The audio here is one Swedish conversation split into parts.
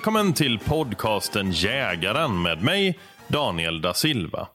Välkommen till podcasten Jägaren med mig, Daniel da Silva.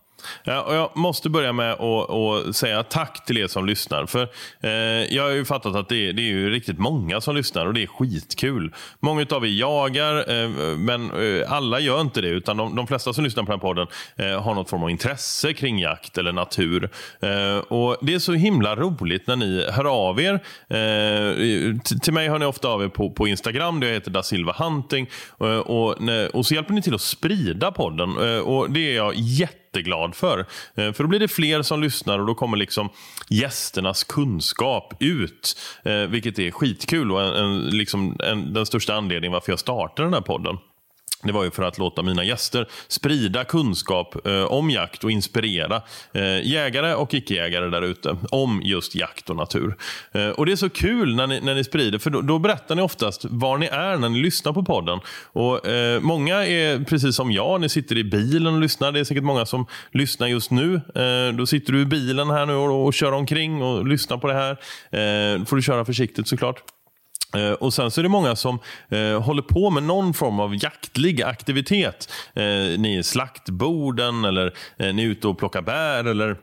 Ja, och jag måste börja med att, och säga tack till er som lyssnar. För eh, Jag har ju fattat att det är, det är ju riktigt många som lyssnar och det är skitkul. Många av er jagar, eh, men eh, alla gör inte det. Utan de, de, flesta som lyssnar på den här podden eh, har något form av intresse kring jakt eller natur. Eh, och Det är så himla roligt när ni hör av er. Eh, till mig hör ni ofta av er på, på Instagram, där jag heter da Silva Hunting. Eh, och, och så hjälper ni till att sprida podden. Eh, och Det är jag jätte jätteglad för. Eh, för då blir det fler som lyssnar och då kommer liksom gästernas kunskap ut. Eh, vilket är skitkul och en, en, liksom en, den största anledningen varför jag startade den här podden. Det var ju för att låta mina gäster sprida kunskap eh, om jakt och inspirera eh, jägare och icke-jägare där ute om just jakt och natur. Eh, och Det är så kul när ni, när ni sprider, för då, då, berättar ni oftast var ni är när ni lyssnar på podden. Och eh, Många är precis som jag, ni sitter i bilen och lyssnar. Det är säkert många som lyssnar just nu. Eh, då sitter du i bilen här nu och, och kör omkring och lyssnar på det här. Eh, då får du köra försiktigt såklart. Eh, och Sen så är det många som eh, håller på med någon form av jaktlig aktivitet. Eh, ni är slaktborden eller eh, ni är ute och plockar bär eller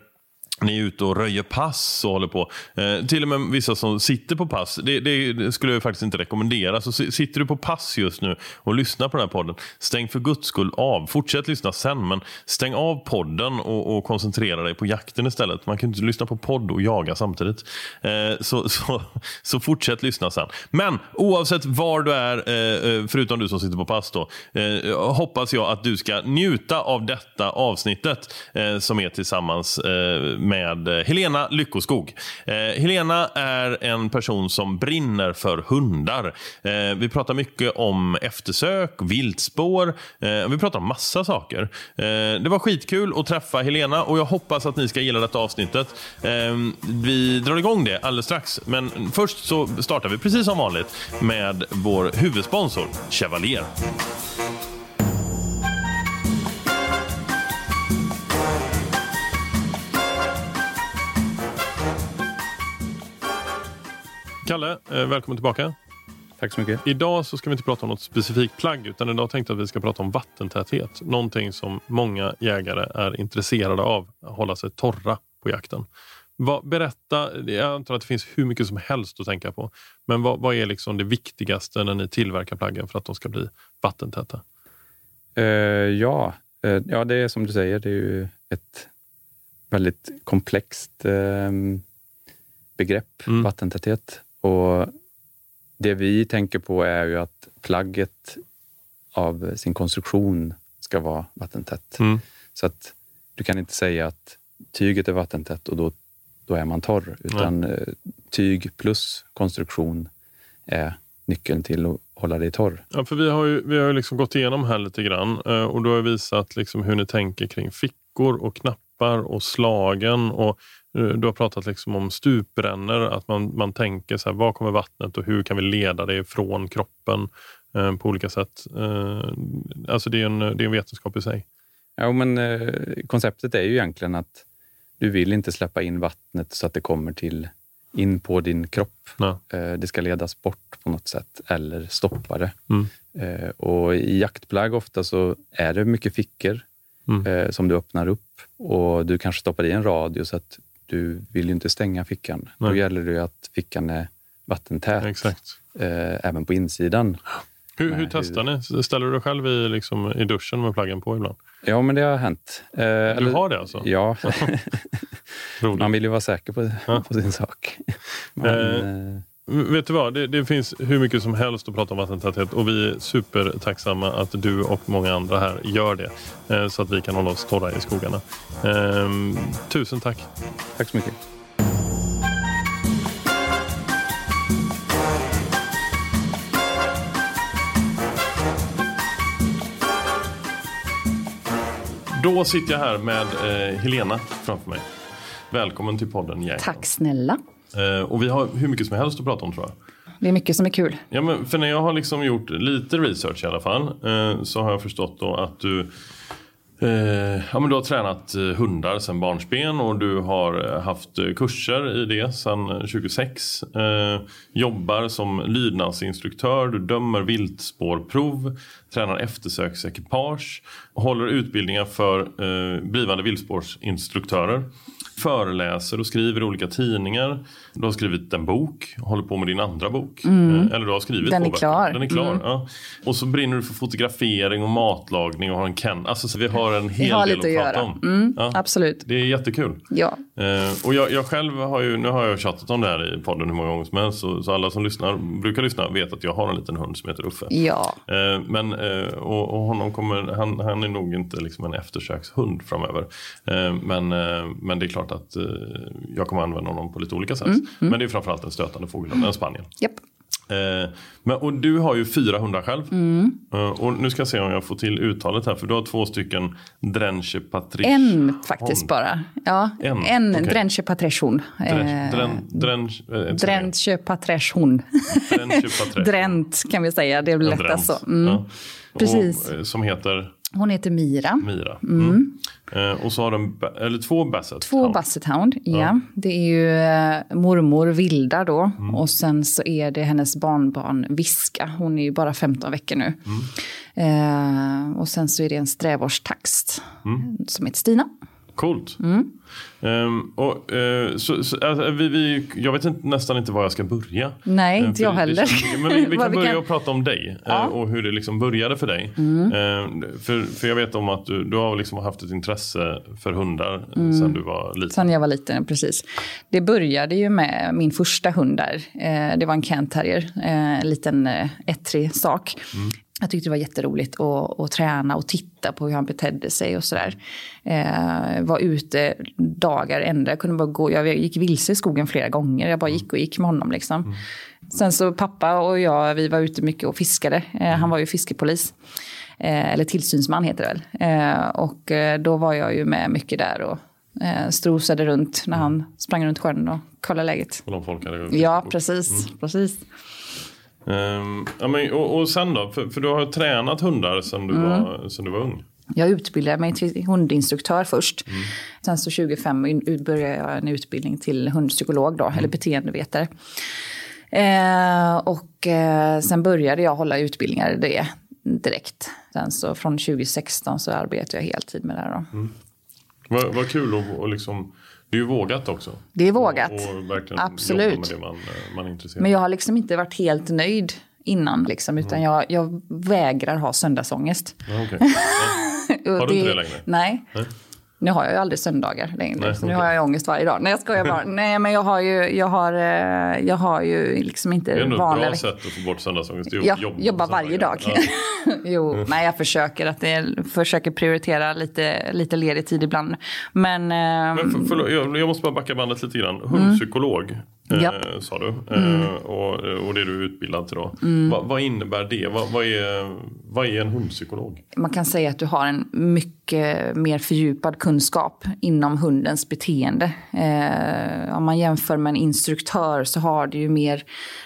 ni är ute och röjer pass och håller på. Eh, till och med vissa som sitter på pass. Det, det, det, skulle jag faktiskt inte rekommendera. Så sitter du på pass just nu och lyssnar på den här podden, stäng för guds skull av. Fortsätt lyssna sen, men stäng av podden och, och koncentrera dig på jakten istället. Man kan inte lyssna på podd och jaga samtidigt. Eh, så, så, så, fortsätt lyssna sen. Men oavsett var du är, eh, eh, förutom du som sitter på pass, då, eh, hoppas jag att du ska njuta av detta avsnittet eh, som är tillsammans med med eh, Helena Lyckoskog. Eh, Helena är en person som brinner för hundar. Eh, vi pratar mycket om eftersök, viltspår. Eh, vi pratar om massa saker. Eh, det var skitkul att träffa Helena och jag hoppas att ni ska gilla detta avsnittet. Eh, vi drar igång det alldeles strax, men först så startar vi precis som vanligt med vår huvudsponsor Chevalier. Kalle, eh, välkommen tillbaka. Tack så mycket. Idag så ska vi inte prata om något specifikt plagg utan idag tänkte jag att vi ska prata om vattentäthet. Någonting som många jägare är intresserade av, att hålla sig torra på jakten. Vad, berätta, jag antar att det finns hur mycket som helst att tänka på. Men vad, vad är liksom det viktigaste när ni tillverkar plaggen för att de ska bli vattentäta? Uh, ja, uh, ja, det är som du säger, det är ju ett väldigt komplext uh, begrepp, mm. vattentäthet. Och Det vi tänker på är ju att plagget av sin konstruktion ska vara vattentätt. Mm. Så att du kan inte säga att tyget är vattentätt och då då är man torr. Utan eh, tyg plus konstruktion är nyckeln till att hålla dig torr. Ja, för vi har ju, vi har ju liksom gått igenom här lite grann eh, och du har visat liksom hur ni tänker kring fickor och knappar och slagen. Och du har pratat liksom om stuprännor, att man, man tänker så här, var kommer vattnet och hur kan vi leda det från kroppen eh, på olika sätt. Eh, alltså det är, en, det är en vetenskap i sig. Ja, men eh, konceptet är ju egentligen att du vill inte släppa in vattnet så att det kommer till in på din kropp. Eh, det ska ledas bort på något sätt eller stoppa det. Mm. Eh, och I jaktplagg ofta så är det mycket fickor Mm. eh, som du öppnar upp och du kanske stoppar i en radio så att du vill ju inte stänga fickan. Då Nej. gäller det att fickan är vattentät Exakt. eh, även på insidan. Hur, hur testar ni? Ställer du dig själv i, liksom, i duschen med plaggen på ibland? Ja, men det har hänt. Eh, Du eller- har det alltså? Ja, man vill ju vara säker på, Ja. på sin sak. Men, Eh, eh, Vet du vad, det, det finns hur mycket som helst att prata om vattentäthet och vi är supertacksamma att du och många andra här gör det eh, så att vi kan hålla oss torra i skogarna. Ehm, tusen tack. tack så mycket. Då sitter jag här med eh, Helena framför mig. Välkommen till podden Jägaren. Tack snälla. Eh, och vi har hur mycket som helst att prata om tror jag. Det är mycket som är kul. Ja, men för när jag har liksom gjort lite research i alla fall eh, så har jag förstått då att du eh, ja, men du har tränat hundar sedan barnsben och du har haft kurser i det sedan eh, 2006. Eh, jobbar som lydnadsinstruktör, du dömer viltspårprov, tränar eftersöksekipage, håller utbildningar för blivande viltspårsinstruktörer föreläser och skriver i olika tidningar. Du har skrivit en bok, håller på med din andra bok. Eh, Eller du har skrivit Den är böcker. klar. Den är klar. Mm. Ja. Och så brinner du för fotografering och matlagning och har en Ken. Alltså, så vi har en hel har del att att prata göra. om. Mm, Ja. Absolut. Det är jättekul. Ja. Eh, och jag, jag själv har ju, nu har jag tjatat om det här i podden hur många gånger som helst. Så, så alla som lyssnar, brukar lyssna vet att jag har en liten hund som heter Uffe. Ja. Eh, Men, eh, och, och honom kommer, han, han är nog inte liksom en eftersökshund framöver. Eh, Men, eh, men det är klart att jag kommer använda honom på lite olika sätt. Men det är framförallt en stötande fågelhund, en spaniel. Japp. Eh, Men, och du har ju fyra hundar själv. Eh, Och nu ska jag se om jag får till uttalet här. För du har två stycken Drenche Patriche. En faktiskt bara. Ja, En, en, okej. Drenche eh, mycket. Drenche Patreschon. Drenche Patriche. Drent kan vi säga, det är lättast så. Mm. Ja. Precis. Och, eh, som heter Hon heter Mira. Mira. Mm. Eh, och så har ba- eller två Basset. Två Hound. Basset Hound, ja. Det är ju eh, mormor Vilda då. Mm. Och sen så är det hennes barnbarn Viska. Hon är ju bara 15 veckor nu. Mm. Eh, och sen så är det en strävårstaxt Mm. som heter Stina. Coolt. Mm. Ehm, och, eh, så, så, alltså, vi, vi, jag vet inte, nästan inte var jag ska börja. Nej, Eh, inte jag heller. känns- Men vi, vi kan börja och prata om dig eh, Ja. Mm. och hur det liksom började för dig. Ehm, för, för jag vet om att du, du har liksom haft ett intresse för hundar mm. sedan du var liten. Sen jag var liten, precis. Det började ju med min första hund där. Eh, det var en Kent Terrier, eh, en liten eh, ettrig sak. Jag tyckte det var jätteroligt att, att träna och titta på hur han betedde sig och sådär. Eh, var ute dagar ända. Jag, kunde bara gå, jag gick vilse i skogen flera gånger. Jag bara gick och gick med honom. Liksom. Sen så pappa och jag, vi var ute mycket och fiskade. Eh, han var ju fiskepolis. Eh, eller tillsynsman heter det väl. Eh, och eh, då var jag ju med mycket där och eh, strosade runt när han sprang runt sjön och kollade läget. Och de folk hade Ja, precis. precis. Ehm, ja, men, och, och sen då? För, för du har tränat hundar sedan du, Mm. var, sedan du var ung. Jag utbildade mig till hundinstruktör först. Sen så 25 in- började jag en utbildning till hundpsykolog då, eller beteendevetare. Eh, och eh, sen började jag hålla utbildningar i det direkt. Sen så från 2016 så arbetar jag heltid med det här då. Vad, vad kul och, och liksom, det är ju vågat också. Det är vågat. Och, och Absolut. man, eh, man Men jag har liksom inte varit helt nöjd innan liksom, utan jag, jag vägrar ha söndagsångest. Ja. Och Har du inte det längre? Nej. Nej. Nu har jag ju aldrig söndagar längre, Nej, så nu har jag ångest varje dag. Nej, jag skojar bara. Nej, men jag har ju, jag har, eh, jag har ju liksom inte Det är ändå ett vanliga... bra sätt att få bort söndagsångest. Jag jobba jobbar varje dag. Ja. jo, nej, jag försöker, att det, försöker prioritera lite, lite ledig tid ibland. Men, Men för, förlåt, jag, jag måste bara backa bandet lite grann. Hundpsykolog eh, Mm. Japp. Mm. sa du. Eh, och, och det är du utbildad till då. Va, vad innebär det? Va, vad, är, vad är en hundpsykolog? man kan säga att du har en mycket mer fördjupad kunskap inom hundens beteende. Eh, om man jämför med en instruktör så har du ju mer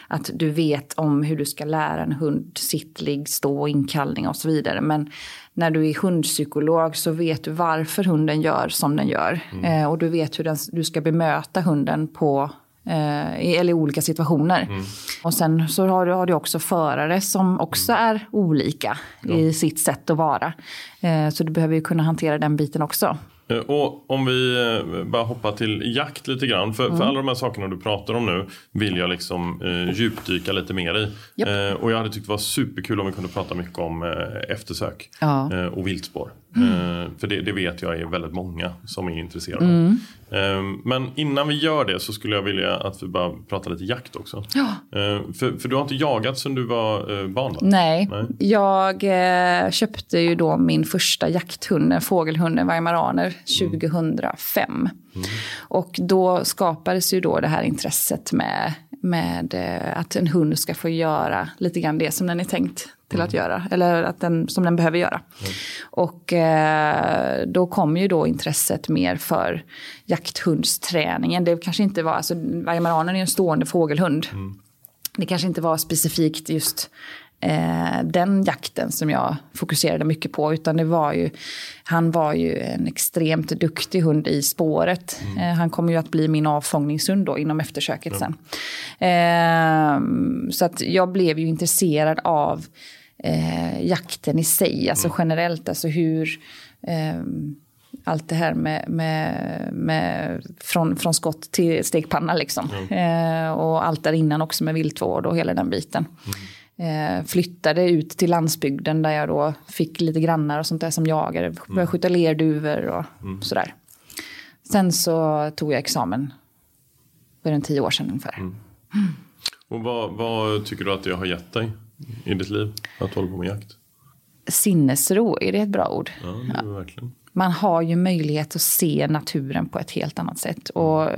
att du vet om hur du ska lära en hund sitt, ligg, stå, inkallning och så vidare. Men när du är hundpsykolog så vet du varför hunden gör som den gör. Eh, och du vet hur den, du ska bemöta hunden på eh, eller i olika situationer. Och sen så har du, har du också förare som också är olika i sitt sätt att vara. Eh, så du behöver ju kunna hantera den biten också. Eh, Och om vi eh, bara hoppar till jakt lite grann. För, Mm. för alla de här sakerna du pratar om nu vill jag liksom eh, djupdyka lite mer i. Japp. Eh, och jag hade tyckt det var superkul om vi kunde prata mycket om eh, eftersök Ja. eh, och viltspår. Eh, för det, det vet jag är väldigt många som är intresserade. Mm. Eh, men innan vi gör det så skulle jag vilja att vi bara pratar lite jakt också. Ja. Eh, för, för du har inte jagat sedan du var barn va? Nej, Nej. jag köpte ju då min första jakthund, en fågelhund, en weimaraner, 2005. Och då skapades ju då det här intresset med, med att en hund ska få göra lite grann det som den är tänkt till att göra, eller att den, som den behöver göra. Och eh, då kom ju då intresset mer för jakthundsträningen. Det kanske inte var, alltså weimaranen är ju en stående fågelhund. Det kanske inte var specifikt just eh, den jakten som jag fokuserade mycket på. Utan det var ju, han var ju en extremt duktig hund i spåret. Eh, han kommer ju att bli min avfångningshund då inom eftersöket sen. Eh, så att jag blev ju intresserad av eh, jakten i sig, alltså generellt, alltså hur eh, allt det här med, med, med från, från skott till stekpanna liksom. Eh, och allt där innan också med viltvård och hela den biten. Eh, flyttade ut till landsbygden där jag då fick lite grannar och sånt där som jagade. Började skjuta lerduvor och sådär. Sen så tog jag examen för en tio år sedan ungefär. Och vad, vad tycker du att det har gett dig i ditt liv att hålla på med jakt? Sinnesro, är det ett bra ord? Ja, det är det verkligen. man har ju möjlighet att se naturen på ett helt annat sätt. Och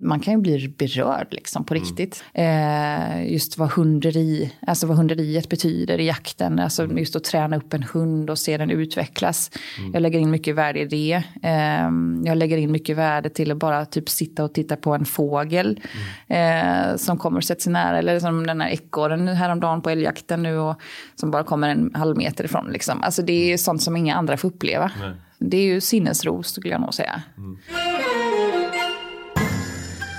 man kan ju bli berörd liksom på riktigt. Eh, just vad hunderi, alltså vad hunderiet betyder i jakten. Alltså just att träna upp en hund och se den utvecklas. Jag lägger in mycket värde i det. Eh, jag lägger in mycket värde till att bara typ sitta och titta på en fågel eh, som kommer och sätter sig nära. Eller som den här ekorren häromdagen på älgjakten nu och som bara kommer en halv meter ifrån. Liksom. Alltså det är sånt som inga andra får uppleva. Nej. Det är ju sinnesro skulle jag nog säga.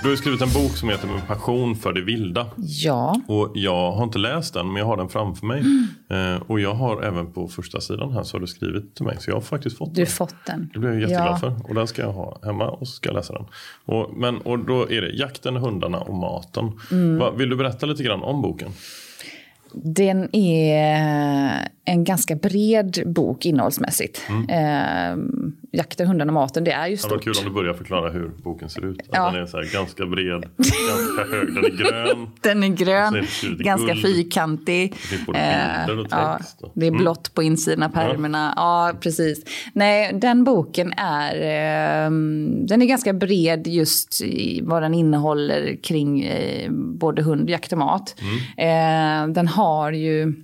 Du har skrivit en bok som heter Med passion för det vilda. Ja, Och jag har inte läst den men jag har den framför mig. Mm. Eh, och jag har även på första sidan här så har du skrivit till mig. Så jag har faktiskt fått du har den. fått den. Det blir jag jätteglad ja. för. Och den ska jag ha hemma och så ska jag läsa den. Och, men, och då är det jakten, hundarna och maten. Mm. Va, vill du berätta lite grann om boken? Den är en ganska bred bok innehållsmässigt. Eh, jakten, hunden och maten, det är ju Det stort. kul om du börjar förklara hur boken ser ut. Att Ja. Den är så här ganska bred, ganska hög, den är grön. Den är är grön, det i ganska guld. fyrkantig. Det Eh, och ja. Mm. det är blått på insidan av pärmarna. Ja. precis. Nej, den boken är, eh, den är ganska bred just i vad den innehåller kring eh, både hund, jakt och mat. Mm. Eh, den har ju,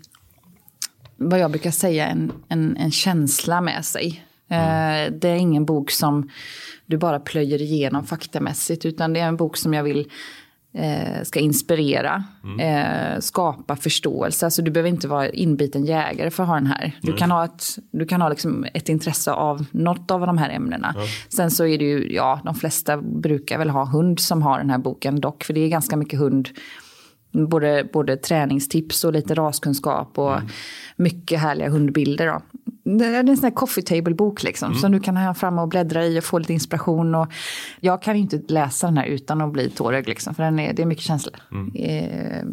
vad jag brukar säga, en, en, en känsla med sig. Eh, det är ingen bok som du bara plöjer igenom faktamässigt, utan det är en bok som jag vill eh, ska inspirera, eh, skapa förståelse. Alltså du behöver inte vara inbiten jägare för att ha den här. Du kan ha, ett, du kan ha liksom ett intresse av något av de här ämnena. Sen så är det ju, ja, de flesta brukar väl ha hund som har den här boken dock, för det är ganska mycket hund både, både träningstips och lite raskunskap och mycket härliga hundbilder. Då. Det är en sån här coffee table-bok liksom, som du kan ha fram och bläddra i och få lite inspiration. Och jag kan ju inte läsa den här utan att bli tårögd, liksom, för den är, det är mycket känsla. Eh,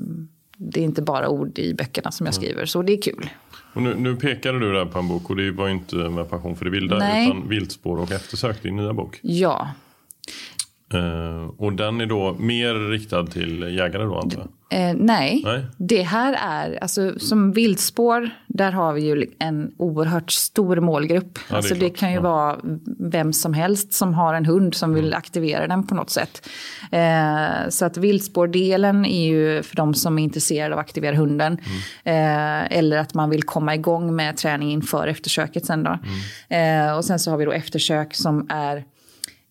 det är inte bara ord i böckerna som jag skriver. Så det är kul. Och nu, nu pekade du där på en bok och det var ju inte med Passion för det vilda Nej. utan Viltspår och eftersök, din nya bok. Ja, Eh, och den är då mer riktad till jägare då antar jag? Eh, nej. Nej. det här är, alltså som viltspår, där har vi ju en oerhört stor målgrupp. är alltså det kan ju Ja. vara vem som helst som har en hund som vill aktivera den på något sätt. Eh, så att viltspårdelen är ju för de som är intresserade av att aktivera hunden. Eh, eller att man vill komma igång med träning inför eftersöket sen då. Eh, och sen så har vi då eftersök som är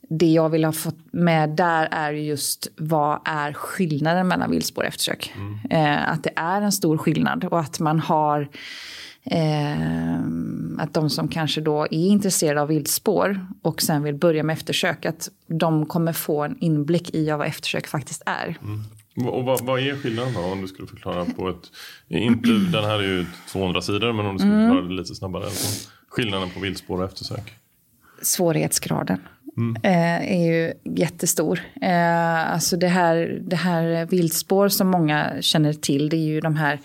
det jag vill ha fått med där är ju just vad är skillnaden mellan viltspår och eftersök. Eh, att det är en stor skillnad och att man har eh, att de som kanske då är intresserade av viltspår och sen vill börja med eftersök, att de kommer få en inblick i vad eftersök faktiskt är. Och vad, vad är skillnaden då om du skulle förklara på ett, inte, den här är ju 200 sidor men om du skulle Mm. förklara det lite snabbare. Alltså, skillnaden på viltspår och eftersök. svårighetsgraden eh, är ju jättestor. Eh, alltså det här, det här viltspår som många känner till, det är ju de här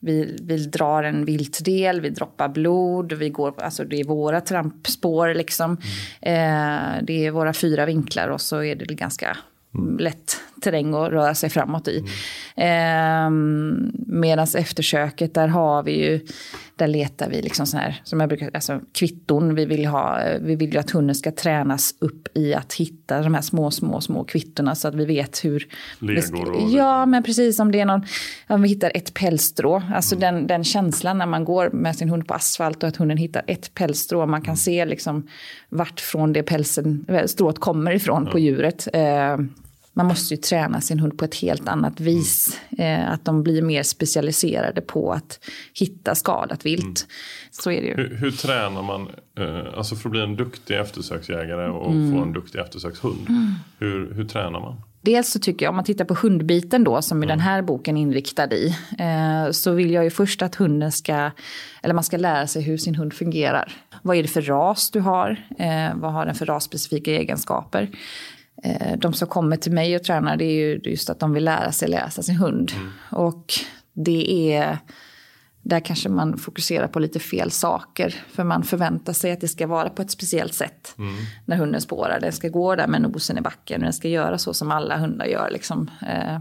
vi, vi drar en viltdel, vi droppar blod, vi går, alltså det är våra trampspår liksom. Eh, det är våra fyra vinklar och så är det ganska lätt terräng att röra sig framåt i. Eh, Medan eftersöket, där har vi ju, där letar vi liksom sån här, som jag brukar, alltså kvitton. Vi vill, ha, vi vill ju att hunden ska tränas upp i att hitta de här små, små, små kvittorna så att vi vet hur... Legor och- Ja, men precis om det är någon, om vi hittar ett pälsstrå, alltså den, den känslan när man går med sin hund på asfalt och att hunden hittar ett pälsstrå, man kan se liksom vart från det pälsen, strået kommer ifrån på djuret. Eh, man måste ju träna sin hund på ett helt annat vis. Eh, att de blir mer specialiserade på att hitta skadat vilt. Så är det ju. Hur, hur tränar man, eh, alltså för att bli en duktig eftersöksjägare och Mm. få en duktig eftersökshund. Hur, hur tränar man? Dels så tycker jag, om man tittar på hundbiten då, som är den här boken inriktad i, eh, så vill jag ju först att hunden ska, eller man ska lära sig hur sin hund fungerar. Vad är det för ras du har? Eh, vad har den för rasspecifika egenskaper? Eh, de som kommer till mig och tränar, det är ju just att de vill lära sig läsa sin hund. Och det är, där kanske man fokuserar på lite fel saker. För man förväntar sig att det ska vara på ett speciellt sätt när hunden spårar. Den ska gå där med nosen i backen och den ska göra så som alla hundar gör. Liksom. Eh,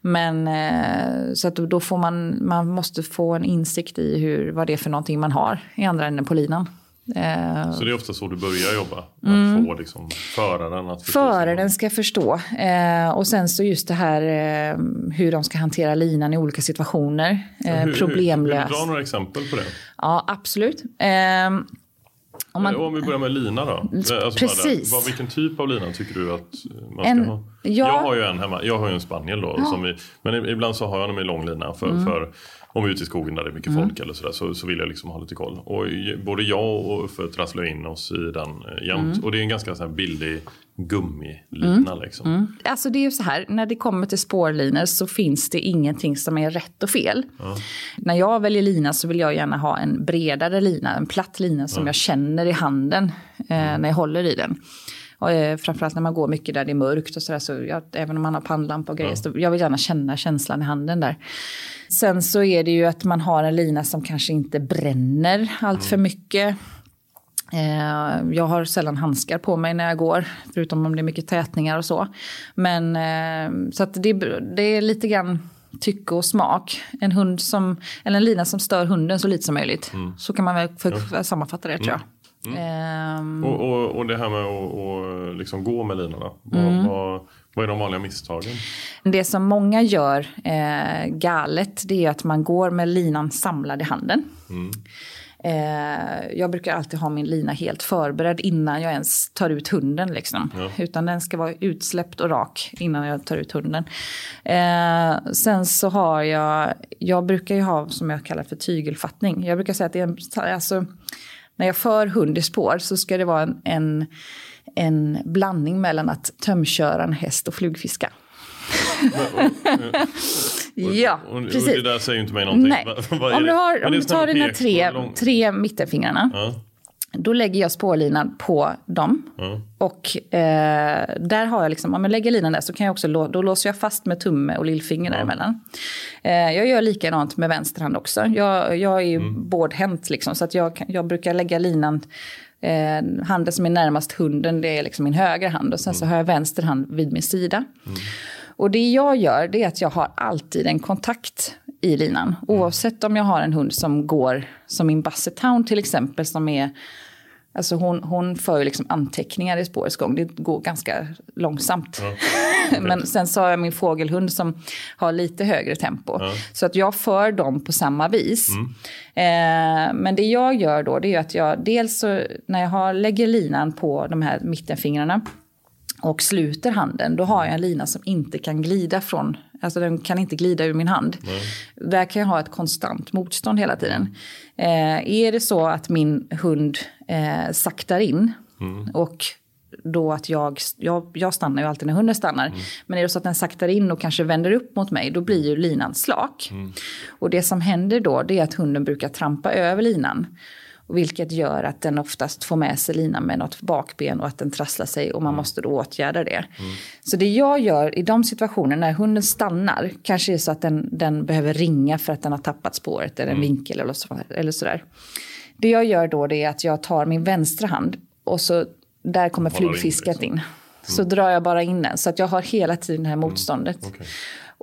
Men eh, så att då får man, man måste få en insikt i hur, vad det är för någonting man har i andra änden på linan. Eh, Så det är ofta så du börjar jobba? Att få liksom, föraren att förstå. Föraren ska förstå. Eh, och sen så just det här eh, hur de ska hantera linan i olika situationer. Eh, Hur- problemlös. Vill du dra några exempel på det? Ja, absolut. Eh, om man, Om vi börjar med lina då. Alltså bara precis. där. Vad, vilken typ av lina tycker du att man ska En- ha? Ja. Jag har ju en hemma. Jag har ju en spaniel då. Som vi, men ibland så har jag dem i lång lina. För, Mm. för om vi är ute i skogen där det är mycket folk eller sådär så, så vill jag liksom ha lite koll. Och både jag och Uffe trasslar in oss i den eh, jämt. Mm. Och det är en ganska så här billig gummilina liksom. Alltså det är ju så här, när det kommer till spårlinor så finns det ingenting som är rätt och fel. När jag väljer lina så vill jag gärna ha en bredare lina, en platt lina som jag känner i handen eh, när jag håller i den. Eh, framförallt när man går mycket där det är mörkt och sådär, så jag, även om man har pannlampa och grejer, så jag vill gärna känna känslan i handen där. Sen så är det ju att man har en lina som kanske inte bränner allt för mycket. Eh, jag har sällan handskar på mig när jag går, förutom om det är mycket tätningar och så. Men eh, så det, det är lite grann tycke och smak. En hund som, eller en lina som stör hunden så lite som möjligt. Så kan man väl för, sammanfatta det tror jag. Ehm, Och, och, och det här med att och, liksom gå med linorna. Mm. vad, vad är de vanliga misstagen? Det som många gör eh, galet det är att man går med linan samlad i handen. Eh, jag brukar alltid ha min lina helt förberedd innan jag ens tar ut hunden. Liksom. Utan den ska vara utsläppt och rak innan jag tar ut hunden. Eh, sen så har jag, jag brukar ju ha som jag kallar för tygelfattning. Jag brukar säga att det är en, alltså, när jag för hund i spår så ska det vara en, en, en blandning mellan att tömköra en häst och flugfiska. ja, Och, och precis. det där säger ju inte mig någonting. Nej. Om du, har, om du tar dina tre, tre mittenfingrarna Ja. Då lägger jag spårlinan på dem. Och eh, där har jag liksom, om jag lägger linan där så kan jag också, då låser jag fast med tumme och lillfinger däremellan. Eh, jag gör likadant med vänster hand också. Jag, jag är ju bårdhänt liksom, så att jag, jag brukar lägga linan Eh, handen som är närmast hunden, det är liksom min högra hand. Och sen så har jag vänster hand vid min sida. Och det jag gör, det är att jag har alltid en kontakt i linan. Oavsett om jag har en hund som går, som min Basset Hound till exempel, som är Alltså hon, hon för ju liksom anteckningar i spårets gång. Det går ganska långsamt. Men sen så har jag min fågelhund som har lite högre tempo. Så att jag för dem på samma vis. Eh, men det jag gör då det är att jag dels så, när jag har, lägger linan på de här mittenfingrarna och sluter handen, då har jag en lina som inte kan glida från, alltså den kan inte glida ur min hand. Där kan jag ha ett konstant motstånd hela tiden. Eh, är det så att min hund eh, saktar in och då att jag, jag, jag stannar ju alltid när hunden stannar. Men är det så att den saktar in och kanske vänder upp mot mig, då blir ju linan slak. Och det som händer då, det är att hunden brukar trampa över linan. Vilket gör att den oftast får med sig linan med något bakben och att den trasslar sig och man måste då åtgärda det. Så det jag gör i de situationer när hunden stannar, kanske är så att den, den behöver ringa för att den har tappat spåret eller en vinkel eller, så, eller sådär. Det jag gör då det är att jag tar min vänstra hand och så där kommer Håller in, flugfisket liksom. in. Så drar jag bara in den. Så att jag har hela tiden det här motståndet. Okej.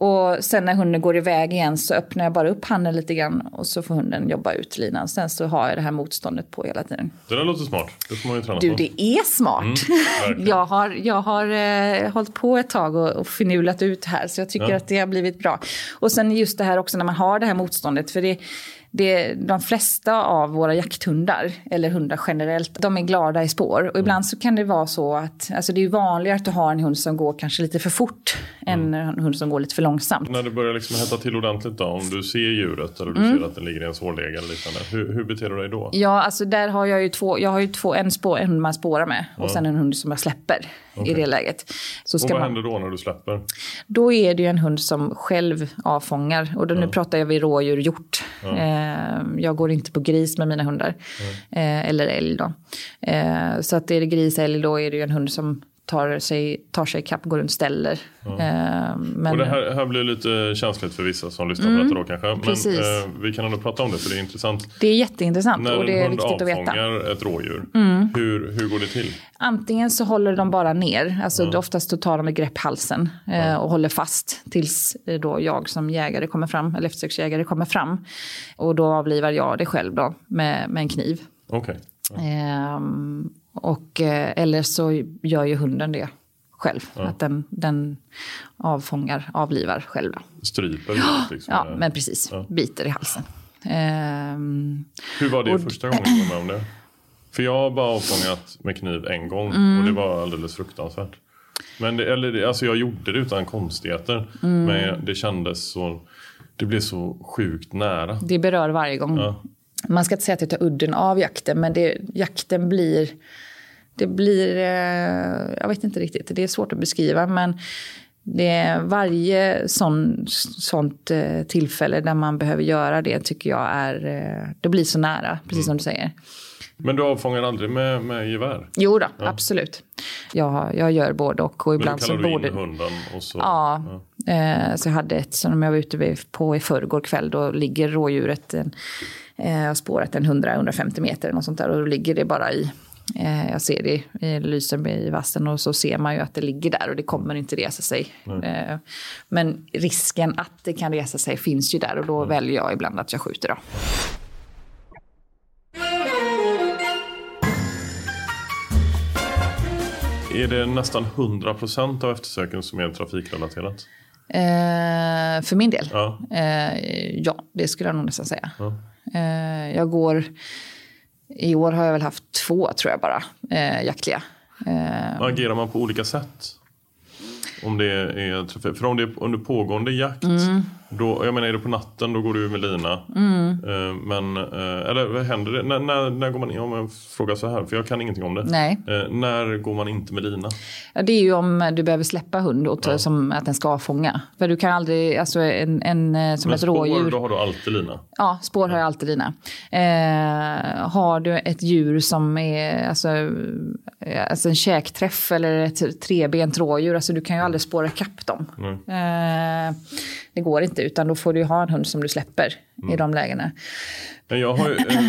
Och sen när hunden går iväg igen så öppnar jag bara upp handen lite grann och så får hunden jobba ut linan. Sen så har jag det här motståndet på hela tiden. Det där låter smart. Det får man ju träna Du, på. det är smart. verkligen. jag har, jag har eh, hållit på ett tag och, och finulat ut här så jag tycker Ja. att det har blivit bra. Och sen just det här också när man har det här motståndet. För det, det, de flesta av våra jakthundar, eller hundar generellt, de är glada i spår. Och ibland så kan det vara så att, alltså det är vanligare att du har en hund som går kanske lite för fort än en hund som går lite för långsamt. När det börjar liksom hetta till ordentligt då, om du ser djuret eller du Mm. ser att den ligger i en svårläge eller liknande. Hur, hur beter du dig då? Ja, alltså där har jag ju två, jag har ju två, en, spår, en hund man spårar med och sen en hund som jag släpper i det läget. Så Och ska vad man, händer då när du släpper? då är det ju en hund som själv avfångar. Och då, nu pratar jag vid rådjur, hjort. Eh, jag går inte på gris med mina hundar. Eh, eller älg då. Eh, så att är det gris, älg, då är det ju en hund som tar sig, tar sig ikapp, går runt ställer. Eh, men, Och det här, här blir lite känsligt för vissa som lyssnar på detta då kanske. Men Mm. precis. eh, vi kan ändå prata om det för det är intressant. det är jätteintressant När och det är en hund viktigt att veta. Mm. avfångar ett rådjur, hur, hur går det till? Antingen så håller de bara ner, alltså oftast så tar de i grepp halsen eh, och håller fast tills eh, då jag som jägare kommer fram, eller eftersöksjägare kommer fram. Och då avlivar jag det själv då med, med en kniv. Okej. Ehm, och, eh, eller så gör ju hunden det själv, att den, den avfångar, avlivar själv. Stryper liksom. Ja, men precis, biter i halsen. Ehm, Hur var det och- första gången du var med om det? För jag har bara avfångat med kniv en gång Mm. och det var alldeles fruktansvärt. Men det, eller, alltså jag gjorde det utan konstigheter. Mm. Men det kändes så... Det blev så sjukt nära. Det berör varje gång. Ja. Man ska inte säga att det tar udden av jakten, men det, jakten blir... Det blir... Eh, jag vet inte riktigt, det är svårt att beskriva, men det är varje sån, sånt eh, tillfälle där man behöver göra det tycker jag är... Eh, det blir så nära, precis som du säger. Men du avfångar aldrig med, med gevär? Jo då, absolut. Jag, jag gör både och. och Men ibland så kallar du både... in hunden och så... Ja, Eh, så jag hade ett som jag var ute på i förrgår kväll. Då ligger rådjuret, en, eh, har spårat en 100-150 meter något sånt där. Och då ligger det bara i, eh, jag ser det, det lyser i vassen och så ser man ju att det ligger där och det kommer inte resa sig. Eh, men risken att det kan resa sig finns ju där och då väljer jag ibland att jag skjuter då. Är det nästan 100% av eftersöken som är trafikrelaterat? Eh, för min del? Ja. Eh, ja, det skulle jag nog nästan säga. Eh, jag går... I år har jag väl haft två, tror jag bara, eh, jaktliga. Eh, Agerar man på olika sätt? Om det är trafik. För om det är under pågående jakt. Mm. Då, jag menar är det på natten då går du med lina. Mm. Eh, men, eh, eller vad händer det? När, när, när går man? Om jag frågar så här, för jag kan ingenting om det. Nej. Eh, när går man inte med lina? Ja, det är ju om du behöver släppa hund och ta, som att den ska fånga. För du kan aldrig, alltså en, en eh, som Men ett spår, rådjur. då har du alltid lina. Ja, spår har jag alltid dina. Eh, har du ett djur som är alltså, eh, alltså en käkträff eller ett trebent rådjur, alltså du kan ju aldrig spåra kapp dem. Eh, det går inte, utan då får du ha en hund som du släpper i de lägena. Men jag har ju, eh,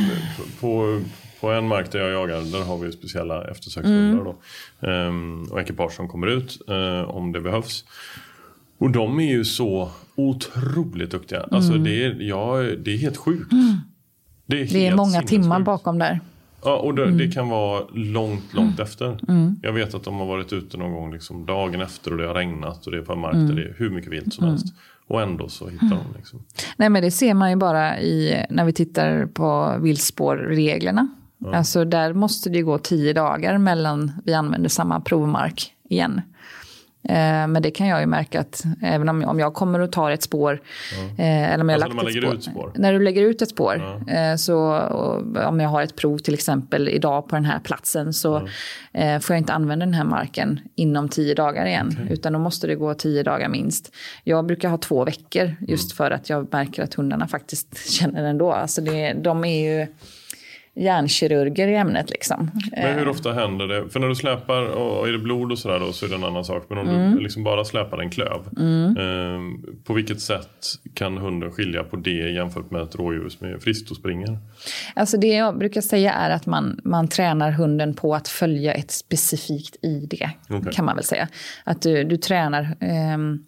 på, på en mark där jag jagar, där har vi speciella eftersökshundar då. Ehm, och ekipage som kommer ut eh, om det behövs. Och de är ju så otroligt duktiga. Alltså det, är, ja, det är helt sjukt. Det är, Det är många timmar bakom där. Ja, och det, det kan vara långt, långt efter. Jag vet att de har varit ute någon gång liksom dagen efter och det har regnat och det är på en mark där det är hur mycket vilt som helst. Och ändå så hittar de liksom. Nej, men det ser man ju bara i, när vi tittar på viltspårreglerna. Alltså där måste det gå tio dagar mellan vi använder samma provmark igen. Eh, men det kan jag ju märka att även om, om jag kommer och tar ett spår. Eh, eller om jag Alltså när man ett lägger spår, ut spår? När du lägger ut ett spår. Eh, så om jag har ett prov till exempel idag på den här platsen. Så eh, får jag inte använda den här marken inom tio dagar igen. Utan då måste det gå tio dagar minst. Jag brukar ha två veckor just för att jag märker att hundarna faktiskt känner ändå. Alltså det, de är ju hjärnkirurger i ämnet liksom. Men hur ofta händer det? För när du släpar och är det blod och sådär då så är det en annan sak. Men om Mm. du liksom bara släpar en klöv. Eh, på vilket sätt kan hunden skilja på det jämfört med ett rådjur som är friskt och springer? Alltså det jag brukar säga är att man, man tränar hunden på att följa ett specifikt ID. Okej. Kan man väl säga. Att du, du tränar... ehm,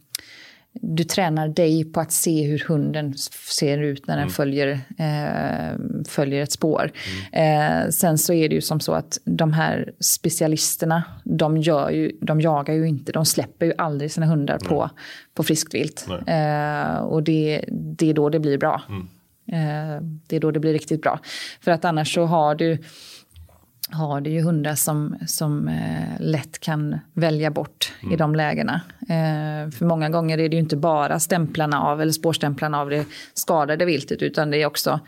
du tränar dig på att se hur hunden ser ut när den följer, eh, följer ett spår. Eh, sen så är det ju som så att de här specialisterna, de, gör ju, de jagar ju inte, de släpper ju aldrig sina hundar på, på friskt vilt. Eh, och det, det är då det blir bra. Eh, det är då det blir riktigt bra. För att annars så har du har du ju hundar som, som eh, lätt kan välja bort i de lägena. Eh, för många gånger är det ju inte bara stämplarna av eller spårstämplarna av det skadade viltet utan det är också,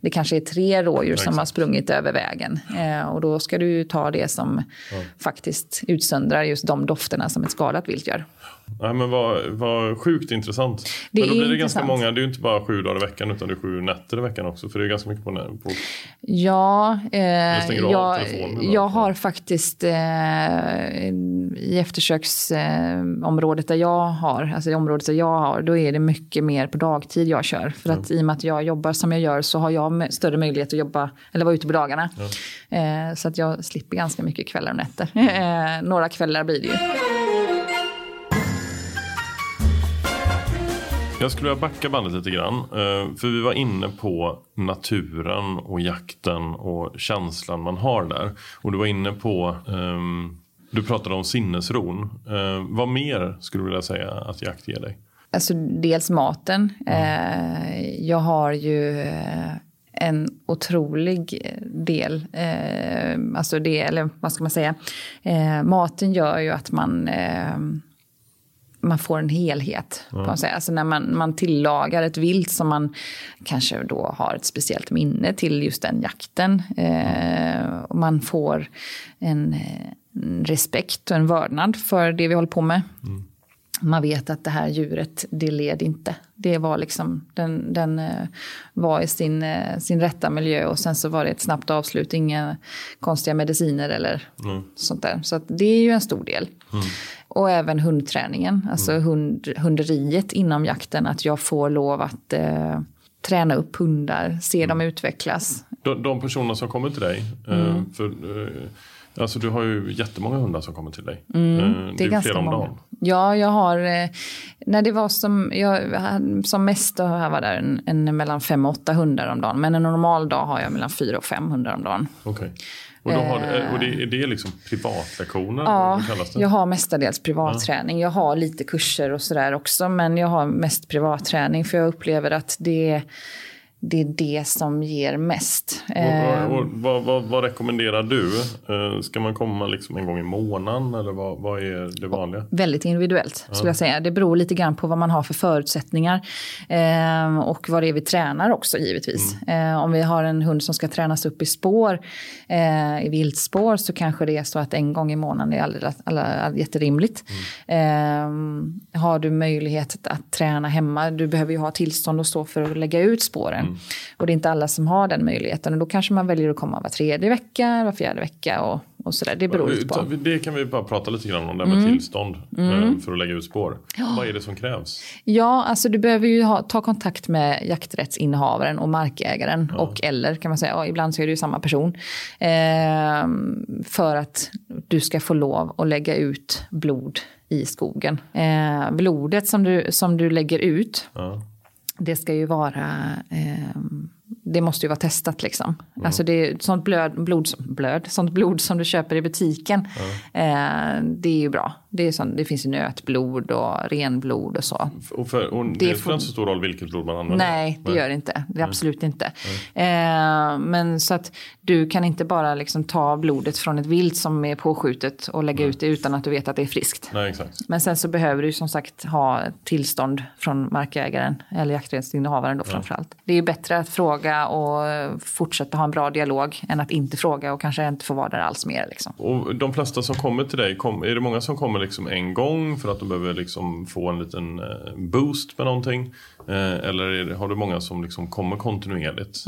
det kanske är tre rådjur som har sprungit över vägen. Eh, och då ska du ju ta det som faktiskt utsöndrar just de dofterna som ett skadat vilt gör. Nej, men vad, vad sjukt intressant. Det men då är blir det intressant. ganska många, det är ju inte bara sju dagar i veckan utan det är sju nätter i veckan också. För det är ganska mycket på, på Ja, eh, jag, jag har faktiskt eh, i eftersöksområdet eh, där jag har, alltså i området där jag har, då är det mycket mer på dagtid jag kör. För att i och med att jag jobbar som jag gör så har jag större möjlighet att jobba, eller vara ute på dagarna. Eh, så att jag slipper ganska mycket kvällar och nätter. Eh, några kvällar blir det ju. Jag skulle vilja backa bandet lite grann. eh, För vi var inne på naturen och jakten och känslan man har där. Och du var inne på, ehm, du pratade om sinnesron. Eh, Vad mer skulle du vilja säga att jakt ger dig? Alltså dels maten. Eh, jag har ju en otrolig del, alltså det, eller vad ska man säga, maten gör ju att man eh, man får en helhet. På något sätt. Alltså när man, man tillagar ett vilt som man kanske då har ett speciellt minne till just den jakten. Eh, och man får en, en respekt och en vördnad för det vi håller på med. Man vet att det här djuret, det led inte. Det var liksom, den, den eh, var i sin, eh, sin rätta miljö och sen så var det ett snabbt avslut, inga konstiga mediciner eller sånt där. Så det är ju en stor del. Och även hundträningen, alltså hund, hunderiet inom jakten, att jag får lov att eh, träna upp hundar, se dem utvecklas. De, de personerna som kommer till dig, eh, för, eh, alltså du har ju jättemånga hundar som kommer till dig. Eh, Det är ju ganska flera om många. dagen. Ja, jag har... eh, När det var som, jag, som mest då jag var där en, en mellan fem och åtta hundar om dagen. Men en normal dag har jag mellan fyra och fem hundar om dagen. Okej. Och, då har, eh, och det, är det liksom privatlektioner? Ja, jag har mestadels privatträning. Jag har lite kurser och sådär också. Men jag har mest privatträning för jag upplever att det det är det som ger mest. Och, Eh, och, vad, vad, vad rekommenderar du? Eh, Ska man komma liksom en gång i månaden eller vad, vad är det vanliga? Väldigt individuellt skulle jag säga. Det beror lite grann på vad man har för förutsättningar. Eh, och vad det är vi tränar också givetvis. Eh, om vi har en hund som ska tränas upp i spår, i viltspår, så kanske det är så att en gång i månaden är alldeles, alla, jätterimligt. Eh, har du möjlighet att, att träna hemma, du behöver ju ha tillstånd och så för att lägga ut spåren. Och det är inte alla som har den möjligheten. Och då kanske man väljer att komma var tredje vecka, var fjärde vecka och, och sådär. Det beror lite på. Det kan vi bara prata lite grann om, det här med tillstånd eh, för att lägga ut spår. Vad är det som krävs? Ja, alltså du behöver ju ha, ta kontakt med jakträttsinnehavaren och markägaren och eller kan man säga, och ibland så är det ju samma person. Eh, för att du ska få lov att lägga ut blod i skogen. Eh, blodet som du, som du lägger ut, Ja det ska ju vara eh, det måste ju vara testat liksom. Alltså det är sånt blöd, blod, blöd, sånt blod som du köper i butiken. Eh, det är ju bra. Det, är sånt, det finns ju nötblod och renblod och så. Och för, och det, Det spelar inte så stor roll vilket blod man använder? Nej, det gör det inte. Det är absolut inte. Eh, men så att du kan inte bara liksom ta blodet från ett vilt som är påskjutet och lägga ut det utan att du vet att det är friskt. Nej, exakt. Men sen så behöver du som sagt ha tillstånd från markägaren eller jakträttsinnehavaren då framförallt. Det är ju bättre att fråga och eh, fortsätta ha en bra dialog än att inte fråga och kanske inte få vara där alls mer. Liksom. Och de flesta som kommer till dig, kom, är det många som kommer liksom en gång för att de behöver liksom få en liten eh, boost med någonting? Eh, eller det, har du många som liksom kommer kontinuerligt?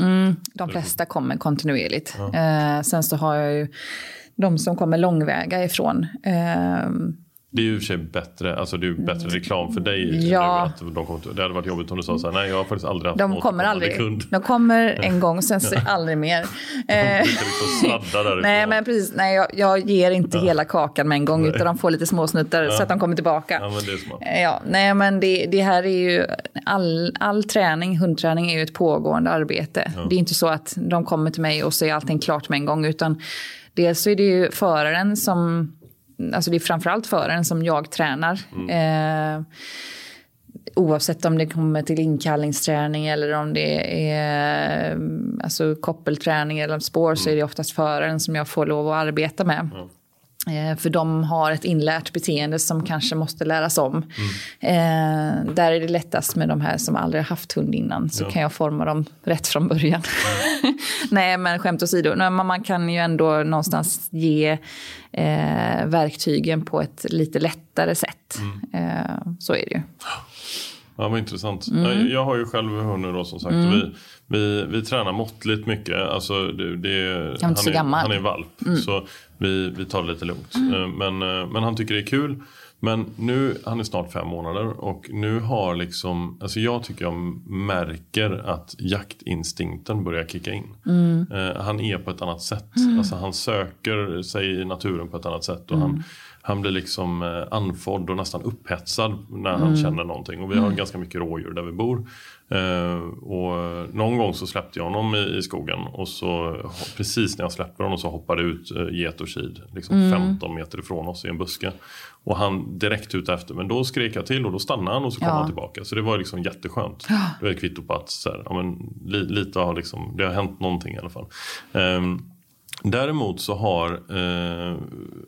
De flesta kommer kontinuerligt. Eh, sen så har jag ju de som kommer långväga ifrån. Eh, Det är ju i och för sig bättre, alltså det är bättre reklam för dig. Mm. Ja. Att de kommer, till- det hade varit jobbigt om du sa så här, nej jag har faktiskt aldrig haft de kommer aldrig. kund. De kommer en gång, sen så aldrig mer. De Eh, liksom. Nej, men precis. Nej, jag, jag ger inte hela kakan med en gång, utan de får lite småsnuttar så att de kommer tillbaka. Ja, men det är smart. Eh, Ja, nej men det, det här är ju, all, all träning, hundträning är ju ett pågående arbete. Det är inte så att de kommer till mig och säger allting klart med en gång, utan dels så är det ju föraren som, alltså det är framförallt föraren som jag tränar. Eh, oavsett om det kommer till inkallningsträning eller om det är eh, alltså koppelträning eller spår så är det oftast föraren som jag får lov att arbeta med. Eh, För de har ett inlärt beteende som kanske måste läras om. Eh, där är det lättast med de här som aldrig har haft hund innan. Så kan jag forma dem rätt från början. Nej, men skämt åsido. Nej, man kan ju ändå någonstans ge eh, verktygen på ett lite lättare sätt. Eh, så är det ju. Ja, vad intressant. Mm. Jag, har ju själv hund nu då som sagt. Och vi, vi, vi tränar måttligt mycket. Alltså, det, det, är så är. Mm. han är valp. Så vi, vi tar det lite lugnt. Eh, Men, eh, men han tycker det är kul. Men nu, han är snart fem månader och nu har liksom, alltså jag tycker jag märker att jaktinstinkten börjar kicka in. Mm. Eh, han är på ett annat sätt. Alltså han söker sig i naturen på ett annat sätt. Och Mm. han, han blir liksom eh, andfådd och nästan upphetsad när han Mm. känner någonting. Och vi har ganska mycket rådjur där vi bor. Eh, och någon gång så släppte jag honom i, i skogen och så precis när jag släpper honom så hoppade det ut eh, get och kid. Liksom Mm. 15 meter ifrån oss i en buske. Och han direkt ut efter. Men då skrek jag till och då stannade han och så kom Ja. han tillbaka. Så det var liksom jätteskönt. Det var ett kvitto på att så här, ja, men, li, lite har liksom, det har hänt någonting i alla fall. Ehm, Däremot så har eh,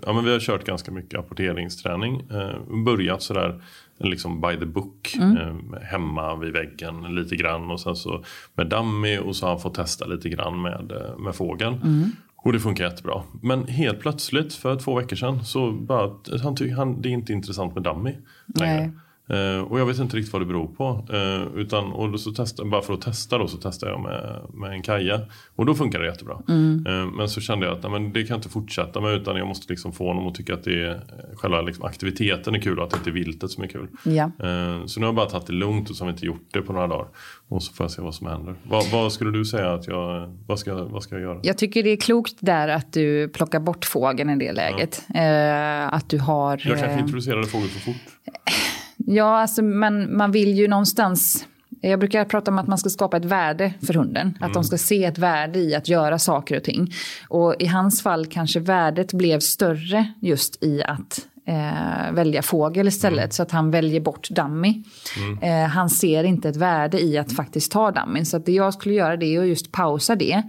ja, men vi har kört ganska mycket apporteringsträning. Eh, börjat sådär liksom by the book. Eh, hemma vid väggen lite grann och sen så med dummy och så har han fått testa lite grann med, eh, med fågeln. Och det funkar jättebra. Men helt plötsligt för två veckor sedan så bara han tycker han det är inte intressant med dummy längre. Nej. Eh, och jag vet inte riktigt vad det beror på. Eh, utan, och då så testa, bara för att testa då så testade jag med, med en kaja. Och då funkar det jättebra. Eh, men så kände jag att nej, men det kan jag inte fortsätta med utan jag måste liksom få honom att tycka att det är, eh, själva liksom aktiviteten är kul och att det inte är viltet som är kul. Ja. Eh, så nu har jag bara tagit det lugnt och så har vi inte gjort det på några dagar. Och så får jag se vad som händer. Vad, vad skulle du säga att jag, vad ska, vad ska jag göra? Jag tycker det är klokt där att du plockar bort fågeln i det läget. Eh, att du har... Jag kanske introducerade fågel för fort. Ja, alltså man, man vill ju någonstans... Jag brukar prata om att man ska skapa ett värde för hunden. Att de ska se ett värde i att göra saker och ting. Och i hans fall kanske värdet blev större just i att eh, välja fågel istället. Mm. Så att han väljer bort dummy. Mm. Eh, han ser inte ett värde i att faktiskt ta dummy. Så att det jag skulle göra det är att just pausa det.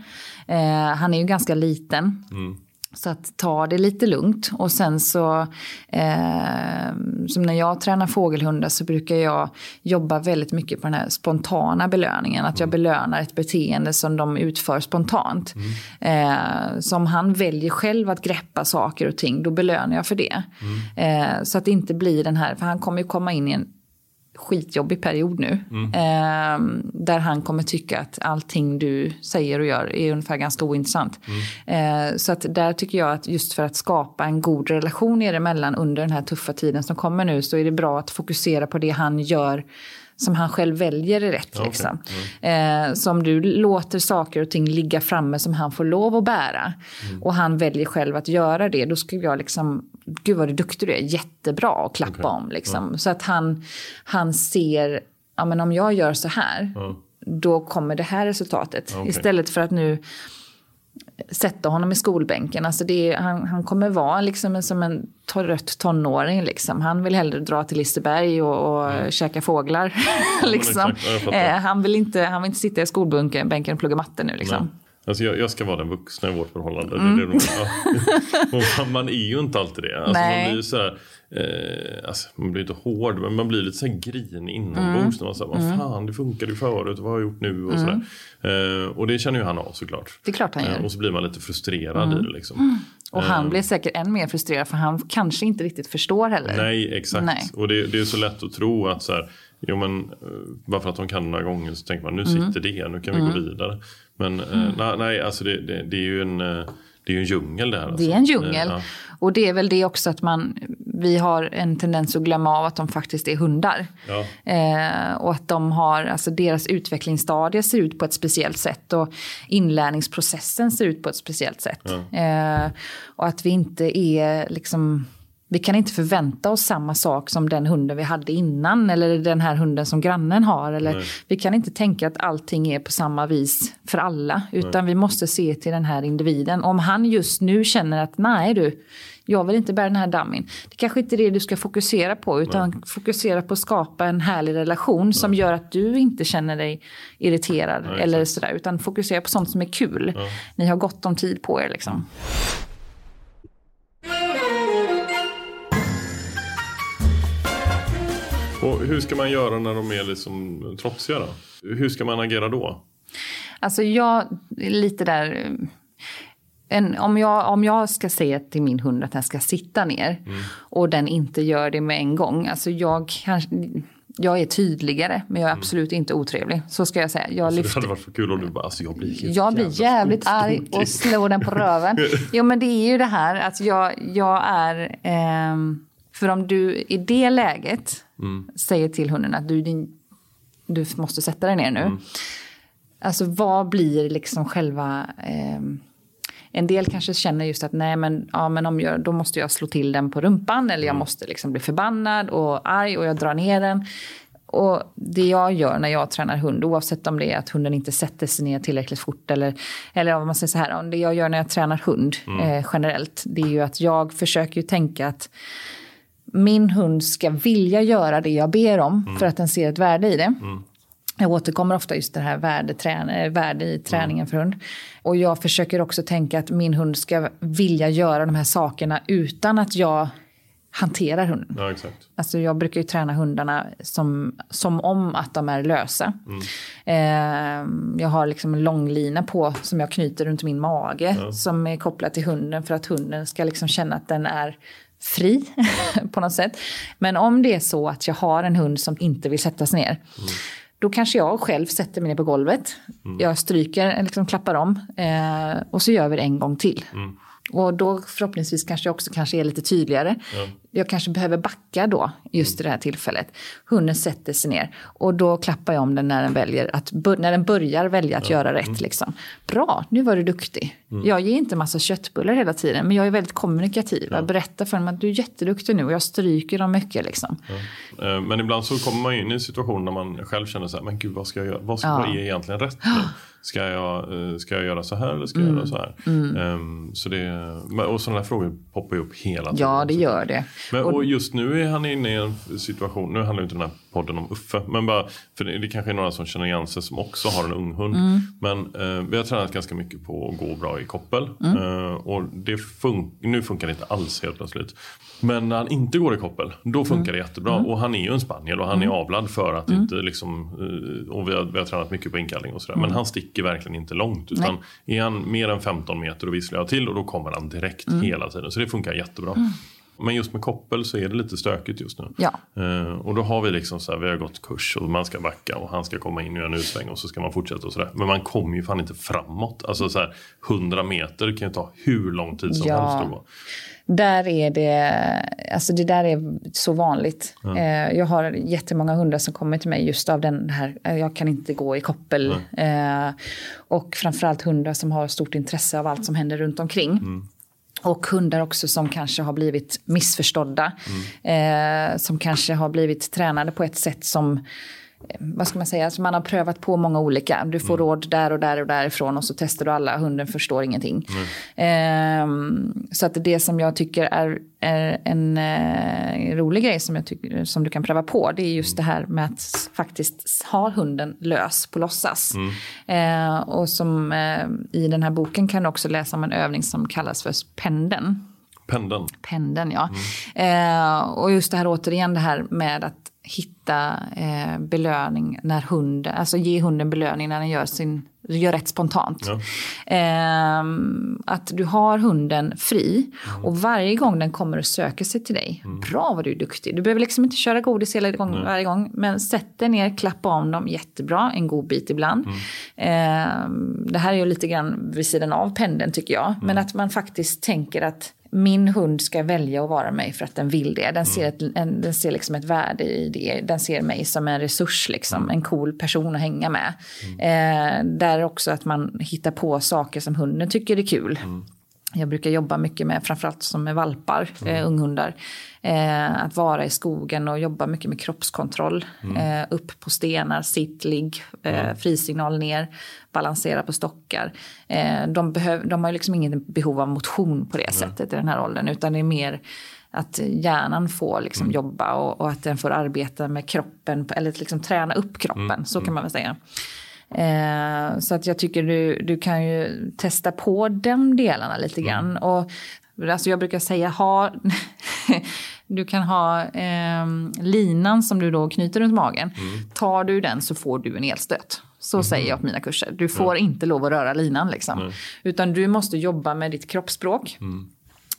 Eh, han är ju ganska liten. Så att ta det lite lugnt. Och sen så, eh, som när jag tränar fågelhundar så brukar jag jobba väldigt mycket på den här spontana belöningen. Att jag mm. belönar ett beteende som de utför spontant. Mm. Eh, så om han väljer själv att greppa saker och ting, då belönar jag för det. Mm. Eh, så att det inte blir den här, för han kommer ju komma in i en skitjobbig period nu. Mm. Eh, där han kommer tycka att allting du säger och gör är ungefär ganska ointressant. Mm. Eh, så att där tycker jag att just för att skapa en god relation er emellan under den här tuffa tiden som kommer nu så är det bra att fokusera på det han gör som han själv väljer är rätt. Okay. Liksom. Mm. Eh, så om du låter saker och ting ligga framme som han får lov att bära mm. och han väljer själv att göra det, då skulle jag liksom, gud vad du duktig du är, jättebra att klappa okay. om. Liksom. Mm. Så att han, han ser, ja men om jag gör så här, då kommer det här resultatet. Okay. Istället för att nu sätta honom i skolbänken. Alltså det är, han, han kommer vara liksom som en rött tonåring. Liksom. Han vill hellre dra till Liseberg och, och mm. käka fåglar. liksom. eh, han, vill inte, han vill inte sitta i skolbänken och plugga matte nu. Liksom. Alltså jag, jag, ska vara den vuxna i vårt förhållande. Mm. Det, det, ja. man är ju inte alltid det. Alltså man blir så här, Eh, alltså, man blir inte hård men man blir lite så grinig inombords. Mm. man säger, vad mm. fan det funkade ju förut, vad har jag gjort nu? Och, mm. eh, och det känner ju han av såklart. Det är klart han gör. Eh, och så blir man lite frustrerad mm. i det. Liksom. Mm. Och han eh. blir säkert än mer frustrerad för han kanske inte riktigt förstår heller. Nej exakt. Nej. Och det, det, är så lätt att tro att så här, jo, men, eh, bara för att de kan några gånger så tänker man nu mm. sitter det, nu kan vi gå vidare. Men eh, nej, alltså det, det, det är ju en det är ju en djungel det här. Alltså. Det är en djungel. Ja. Och det är väl det också att man, vi har en tendens att glömma av att de faktiskt är hundar. Ja. Eh, och att de har, alltså deras utvecklingsstadie ser ut på ett speciellt sätt och inlärningsprocessen ser ut på ett speciellt sätt. Ja. Eh, och att vi inte är liksom vi kan inte förvänta oss samma sak som den hunden vi hade innan eller den här hunden som grannen har. Eller vi kan inte tänka att allting är på samma vis för alla. Utan nej. vi måste se till den här individen. Om han just nu känner att nej du, jag vill inte bära den här dammin. Det kanske inte är det du ska fokusera på utan nej. fokusera på att skapa en härlig relation som gör att du inte känner dig irriterad. Eller sådär, utan fokusera på sånt som är kul. Ni har gott om tid på er liksom. Och hur ska man göra när de är liksom trotsiga då? Hur ska man agera då? Alltså jag, lite där... En, om, jag, om jag ska säga till min hund att den ska sitta ner mm. och den inte gör det med en gång. Alltså jag kanske jag är tydligare, men jag är mm. absolut inte otrevlig. Så ska jag säga. Jag alltså, lyfter... Det hade varit för kul om du bara, alltså jag blir Jag blir jävligt arg och slår den på röven. jo men det är ju det här att jag, jag är... Eh, för om du i det läget mm. säger till hunden att du, din, du måste sätta dig ner nu. Mm. Alltså vad blir liksom själva... Eh, en del kanske känner just att nej men, ja, men om jag, då måste jag slå till den på rumpan eller jag mm. måste liksom bli förbannad och arg och jag drar ner den. Och det jag gör när jag tränar hund, oavsett om det är att hunden inte sätter sig ner tillräckligt fort eller, eller om man säger så här, det jag gör när jag tränar hund mm. eh, generellt, det är ju att jag försöker ju tänka att min hund ska vilja göra det jag ber om mm. för att den ser ett värde i det. Mm. Jag återkommer ofta just det här värde, värde i träningen mm. för hund. Och jag försöker också tänka att min hund ska vilja göra de här sakerna utan att jag hanterar hunden. Ja, exakt. Alltså jag brukar ju träna hundarna som, som om att de är lösa. Mm. Eh, jag har liksom en långlina på som jag knyter runt min mage ja. som är kopplad till hunden för att hunden ska liksom känna att den är fri på något sätt. Men om det är så att jag har en hund som inte vill sätta sig ner. Mm. Då kanske jag själv sätter mig ner på golvet. Mm. Jag stryker, liksom klappar om. Eh, och så gör vi det en gång till. Mm. Och då förhoppningsvis kanske jag också kanske är lite tydligare. Ja. Jag kanske behöver backa då, just i det här tillfället. Hunden sätter sig ner och då klappar jag om den när den, väljer att, när den börjar välja att ja. göra rätt. Mm. Liksom. Bra, nu var du duktig. Mm. Jag ger inte massa köttbullar hela tiden, men jag är väldigt kommunikativ. Jag berättar för dem att du är jätteduktig nu och jag stryker dem mycket. Liksom. Ja. Eh, men ibland så kommer man in i en situation när man själv känner så här, men gud vad ska jag göra? Vad, ska, ja. vad är egentligen rätt nu? Ska jag, eh, ska jag göra så här eller ska jag mm. göra så här? Mm. Um, så det, och sådana här frågor poppar ju upp hela tiden. Ja, det gör det. Men, och, just nu är han inne i en situation, nu handlar inte den här podden om Uffe, men bara, för det, det kanske är några som känner igen sig som också har en ung hund. Mm. Men eh, vi har tränat ganska mycket på att gå bra i koppel. Mm. Eh, och det fun nu funkar det inte alls helt plötsligt. Men när han inte går i koppel, då funkar det jättebra. Mm. Och han är ju en spaniel och han är avlad för att inte liksom, eh, och vi har, vi har tränat mycket på inkallning och sådär. Men han sticker verkligen inte långt. Utan Nej. är han mer än 15 meter och visslar jag till och då kommer han direkt hela tiden. Så det funkar jättebra. Men just med koppel så är det lite stökigt just nu. Ja. Eh, och då har vi liksom så här, vi har gått kurs och man ska backa och han ska komma in och göra en utsväng och så ska man fortsätta och sådär. Men man kommer ju fan inte framåt. Alltså så här, 100 meter kan ju ta hur lång tid som ja. helst att gå. Där är det, alltså det där är så vanligt. Ja. Eh, jag har jättemånga hundar som kommer till mig just av den här, eh, jag kan inte gå i koppel. Eh, och framförallt hundar som har stort intresse av allt som händer runt omkring. Mm. Och hundar också som kanske har blivit missförstådda. Mm. Eh, som kanske har blivit tränade på ett sätt som vad ska man säga, alltså man har prövat på många olika. Du får mm. råd där och där och därifrån och så testar du alla, hunden förstår ingenting. Mm. Eh, så att det som jag tycker är, är en eh, rolig grej som, jag tycker, som du kan pröva på, det är just mm. det här med att faktiskt ha hunden lös på låtsas. Eh, och som eh, i den här boken kan du också läsa om en övning som kallas för pendeln. Pendeln. Pendeln, ja. Mm. Eh, och just det här återigen det här med att hitta eh, belöning när hunden, alltså ge hunden belöning när den gör, sin, gör rätt spontant. Ja. Eh, att du har hunden fri mm. och varje gång den kommer och söker sig till dig, mm. bra vad du är duktig. Du behöver liksom inte köra godis hela gång, varje gång, men sätt dig ner, klappa om dem, jättebra, en god bit ibland. Mm. Eh, det här är ju lite grann vid sidan av pendeln tycker jag, men mm. att man faktiskt tänker att min hund ska välja att vara mig för att den vill det. Den ser, ett, en, den ser liksom ett värde i det. Den ser mig som en resurs, liksom, mm. en cool person att hänga med. Mm. Eh, där också att man hittar på saker som hunden tycker är kul. Mm. Jag brukar jobba mycket med, framförallt som med valpar, mm. eh, unghundar. Eh, att vara i skogen och jobba mycket med kroppskontroll. Mm. Eh, upp på stenar, sitt, ligg, eh, mm. frisignal ner, balansera på stockar. Eh, de, behöv, de har liksom inget behov av motion på det sättet i den här åldern, utan det är mer att hjärnan får liksom mm. jobba och, och, att den får arbeta med kroppen, eller liksom träna upp kroppen, mm. så kan man väl säga. Eh, så att jag tycker du, du kan ju testa på de delarna lite mm. grann. Och, alltså jag brukar säga ha, du kan ha eh, linan som du då knyter runt magen. Mm. Tar du den så får du en elstöt. Så mm. säger jag på mina kurser. Du får inte lov att röra linan liksom. Utan du måste jobba med ditt kroppsspråk. Mm.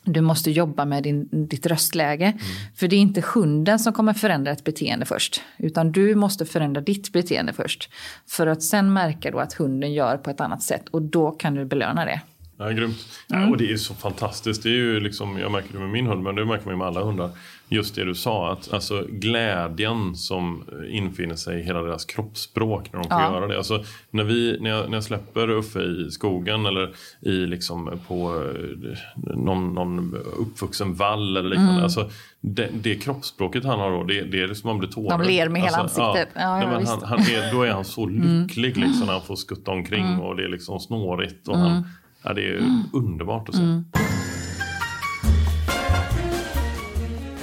Du måste jobba med din, ditt röstläge. Mm. För det är inte hunden som kommer förändra ett beteende först. Utan du måste förändra ditt beteende först. För att sen märka då att hunden gör på ett annat sätt. Och då kan du belöna det. Ja, grymt. Mm. Ja, och det är så fantastiskt. Det är ju liksom, jag märker det med min hund, men det märker man ju med alla hundar. Just det du sa, att alltså, glädjen som infinner sig i hela deras kroppsspråk när de får ja. göra det. Alltså, när, vi, när, jag, när jag släpper Uffe i skogen eller i, liksom, på eh, någon, någon uppvuxen vall eller liknande. Mm. Alltså, det, det kroppsspråket han har då, det, det är som man blir tårögd. De ler med hela alltså, ansiktet. Ja, ja, nej, men han, han är, då är han så mm. lycklig mm. liksom, när han får skutta omkring mm. och det är liksom snårigt. Och han, mm. Ja, det är mm. underbart att se.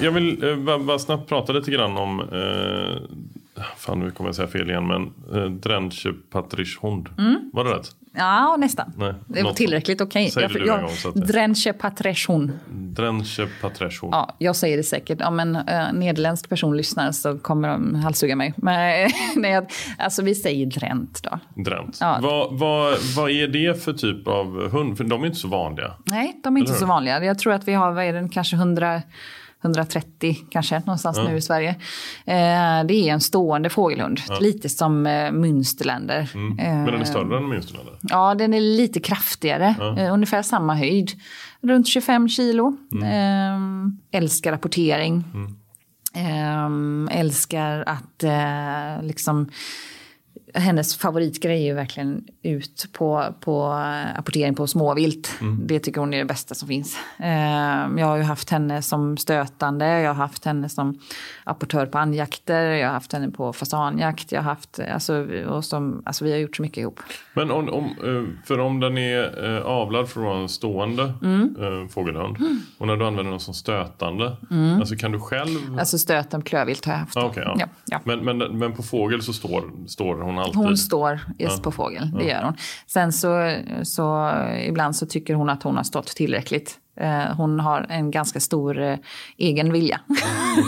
Jag vill eh, bara, bara, snabbt prata lite grann om, eh, fan nu kommer jag säga fel igen, men eh, Drenche Patrisch Hund. Mm. Var det rätt? Ja, nästan. Nej, det var tillräckligt okej. Okay. Säg jag, jag, Drenche Patreshon. Drenche Patreshon. Ja, jag säger det säkert. Om en uh, nederländsk person lyssnar så kommer de halshugga mig. Men nej, alltså vi säger Drent då. Drent. Ja. Vad, vad, vad är det för typ av hund? För de är inte så vanliga. Nej, de är inte så vanliga. Jag tror att vi har, vad är det, kanske hundra 130 kanske någonstans mm. nu i Sverige. Eh, det är en stående fågelhund, ja. lite som eh, Münsterländer. Mm. Men den är större än Münsterländer? Ja, den är lite kraftigare, eh, ungefär samma höjd. Runt 25 kilo. Mm. Eh, älskar rapportering. Mm. älskar att liksom hennes favoritgrej är ju verkligen ut på, på apportering på småvilt. Mm. Det tycker hon är det bästa som finns. Eh, jag har ju haft henne som stötande, jag har haft henne som apportör på andjakter, jag har haft henne på fasanjakt, jag har haft, alltså, och som, alltså vi har gjort så mycket ihop. Men om, om, eh, för om den är eh, avlad vara en stående Mm. eh, fågelhund och när du använder den som stötande, alltså kan du själv... Alltså stöten på klövvilt har jag haft. Ah, okej, ja. Ja, ja. Men, men, men på fågel så står, står hon alltid? Hon står just på fågel, det gör hon. Sen så, så ibland så tycker hon att hon har stått tillräckligt. Eh, Hon har en ganska stor eh, egen vilja.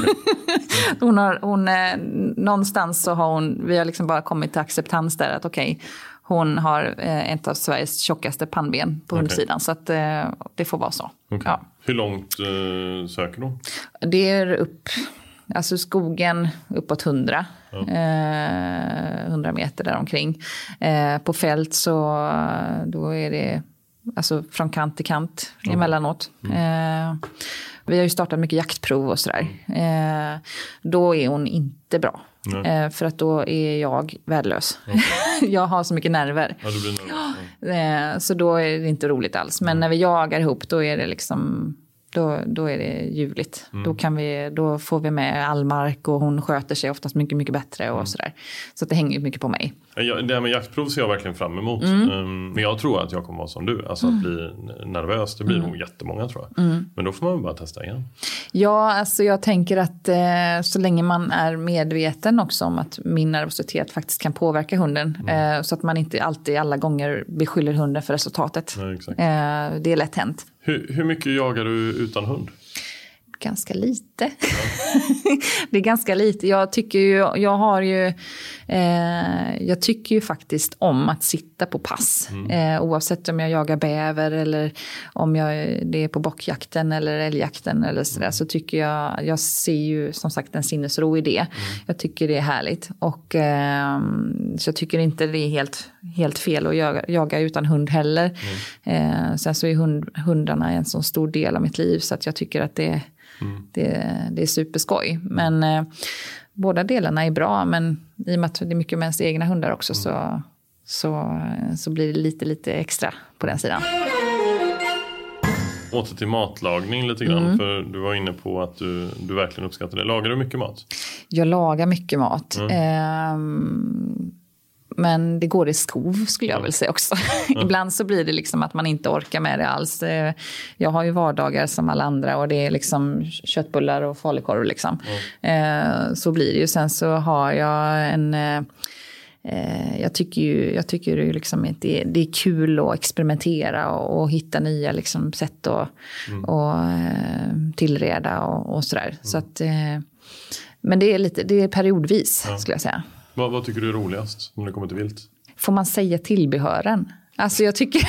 hon har, hon, eh, någonstans så har hon, vi har liksom bara kommit till acceptans där att okej, hon har eh, ett av Sveriges tjockaste pannben på hundsidan. Så att eh, det får vara så. Okej. Ja. Hur långt eh, söker hon? Det är upp, alltså skogen uppåt 100. Eh, 100 meter däromkring. Eh, på fält så då är det alltså från kant till kant emellanåt. Eh, vi har ju startat mycket jaktprov och sådär. Eh, då är hon inte bra. Eh, för att då är jag värdelös. jag har så mycket nerver. Ja, nervös. Eh, Så då är det inte roligt alls. Men när vi jagar ihop då är det liksom då, då är det ljuvligt. Då, kan vi, då får vi med all mark och hon sköter sig oftast mycket, mycket bättre och sådär. Så det hänger mycket på mig. Ja, det här med jaktprov ser jag verkligen fram emot. Mm. Ehm, Men jag tror att jag kommer vara som du. Alltså att bli nervös, det blir Mm. nog jättemånga tror jag. Men då får man väl bara testa igen. Ja, alltså jag tänker att eh, så länge man är medveten också om att min nervositet faktiskt kan påverka hunden. Eh, så att man inte alltid alla gånger beskyller hunden för resultatet. Exakt. Eh, det är lätt hänt. Hur, hur mycket jagar du utan hund? ganska lite. det är ganska lite. Jag tycker ju, jag har ju, eh, jag tycker ju faktiskt om att sitta på pass. Eh, oavsett om jag jagar bäver eller om jag, det är på bockjakten eller älgjakten eller sådär. Så tycker jag, jag ser ju som sagt en sinnesro i det. Jag tycker det är härligt. Och eh, så jag tycker inte det är helt, helt fel att jaga, jaga utan hund heller. Eh, sen så är hund, hundarna en så stor del av mitt liv så att jag tycker att det det, det är superskoj. Men eh, båda delarna är bra. Men i och med att det är mycket med ens egna hundar också så, så, så blir det lite, lite extra på den sidan. Åter till matlagning lite grann. Mm. För du var inne på att du, du verkligen uppskattar det. Lagar du mycket mat? Jag lagar mycket mat. Ehm, men det går i skov skulle jag väl säga också. Ibland så blir det liksom att man inte orkar med det alls. Eh, Jag har ju vardagar som alla andra och det är liksom köttbullar och falukorv liksom. Eh, Så blir det ju. Sen så har jag en... eh, Jag tycker ju, jag tycker ju liksom att det, det är kul att experimentera och, och hitta nya liksom sätt att och, eh, tillreda och, och sådär. Så att, men det är, lite, det är periodvis skulle jag säga. Vad, vad tycker du är roligast när det kommer till vilt? Får man säga tillbehören? Alltså jag tycker...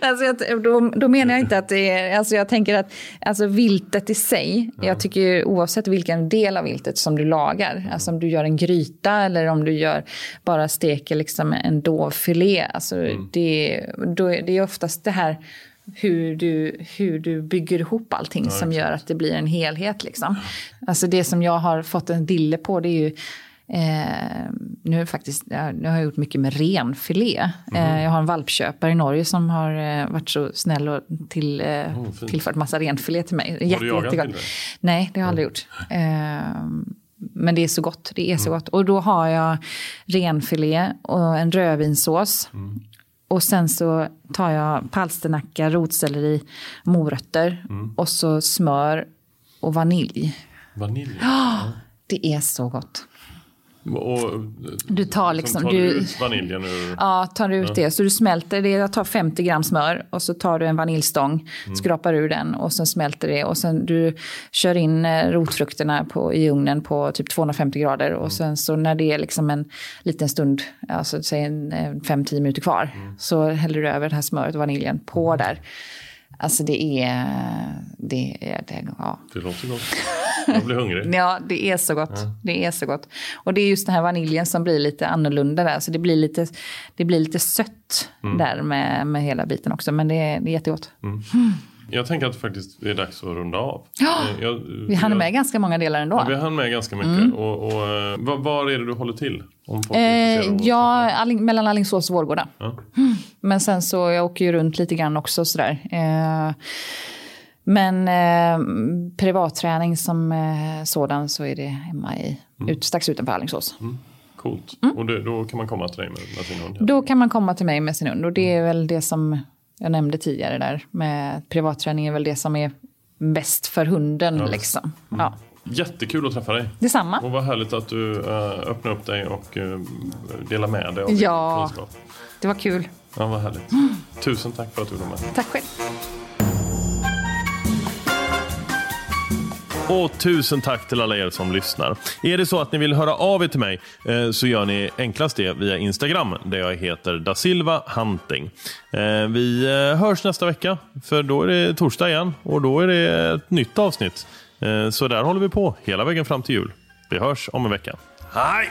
alltså jag, då, då menar jag inte att det är... Alltså jag tänker att alltså viltet i sig, jag tycker oavsett vilken del av viltet som du lagar, alltså om du gör en gryta eller om du gör bara steker liksom en dovfilé, alltså det, då, är- det är oftast det här hur du, hur du bygger ihop allting som gör att det blir en helhet. Liksom. Alltså det som jag har fått en dille på det är ju Eh, nu, faktiskt, ja, nu har jag gjort mycket med renfilé. Eh, jag har en valpköpare i Norge som har eh, varit så snäll och till, eh, Oh, tillfört massa renfilé till mig. Har du jagat jättegott. det? Nej, det har jag aldrig gjort. Eh, men det är så gott. Det är så Mm. gott. Och då har jag renfilé och en rödvinssås. Mm. Och sen så tar jag palsternacka, rotselleri, morötter Mm. och så smör och vanilj. Vanilj? Det är så gott. Och, Du tar som liksom- tar du ut vaniljen ur... Ja, tar du ut det. Så du smälter det. Jag tar 50 gram smör och så tar du en vaniljstång, skrapar ur den och sen smälter det. Och sen du kör in eh, rotfrukterna på, i ugnen på typ 250 grader. Och sen så när det är liksom en liten stund, alltså säg en 5-10 minuter kvar, så häller du över det här smöret och vaniljen på där. Alltså det är, det är, det, ja. Det låter gott. Jag blir hungrig. Ja, det är så gott. Det är så gott. Och det är just den här vaniljen som blir lite annorlunda där. Så det blir lite, det blir lite sött där med, med hela biten också. Men det det är jättegott. Jag tänker att faktiskt det är dags att runda av. Ja, Eh, jag, Vi hann jag- med ganska många delar ändå. Ja, vi hann med ganska mycket. Mm. Och, och, eh, var, var är det du håller till? Om folk Eh, ja? Alling, mellan Alingsås och Vårgårda. Ja. Men sen så, jag åker ju runt lite grann också sådär. Eh, men eh, privatträning som eh, sådan så är det hemma i, ut, strax utanför Alingsås. Coolt. Mm. Och det, då kan man komma till dig med, med sin hund? Då kan man komma till mig med sin hund och det är väl det som jag nämnde tidigare där med privatträning är väl det som är bäst för hunden Ja. liksom. Ja. Jättekul att träffa dig. Detsamma. Och vad härligt att du uh, öppnar upp dig och uh, delar med dig av din Ja. kunskap. Det var kul. Ja, vad härligt. Tusen tack för att du var med. Tack själv. Och tusen tack till alla er som lyssnar. Är det så att ni vill höra av er till mig eh, så gör ni enklast det via Instagram där jag heter da Silva Hunting. Eh, vi eh, hörs nästa vecka för då är det torsdag igen och då är det ett nytt avsnitt. Så där håller vi på hela vägen fram till jul. Vi hörs om en vecka. Hej!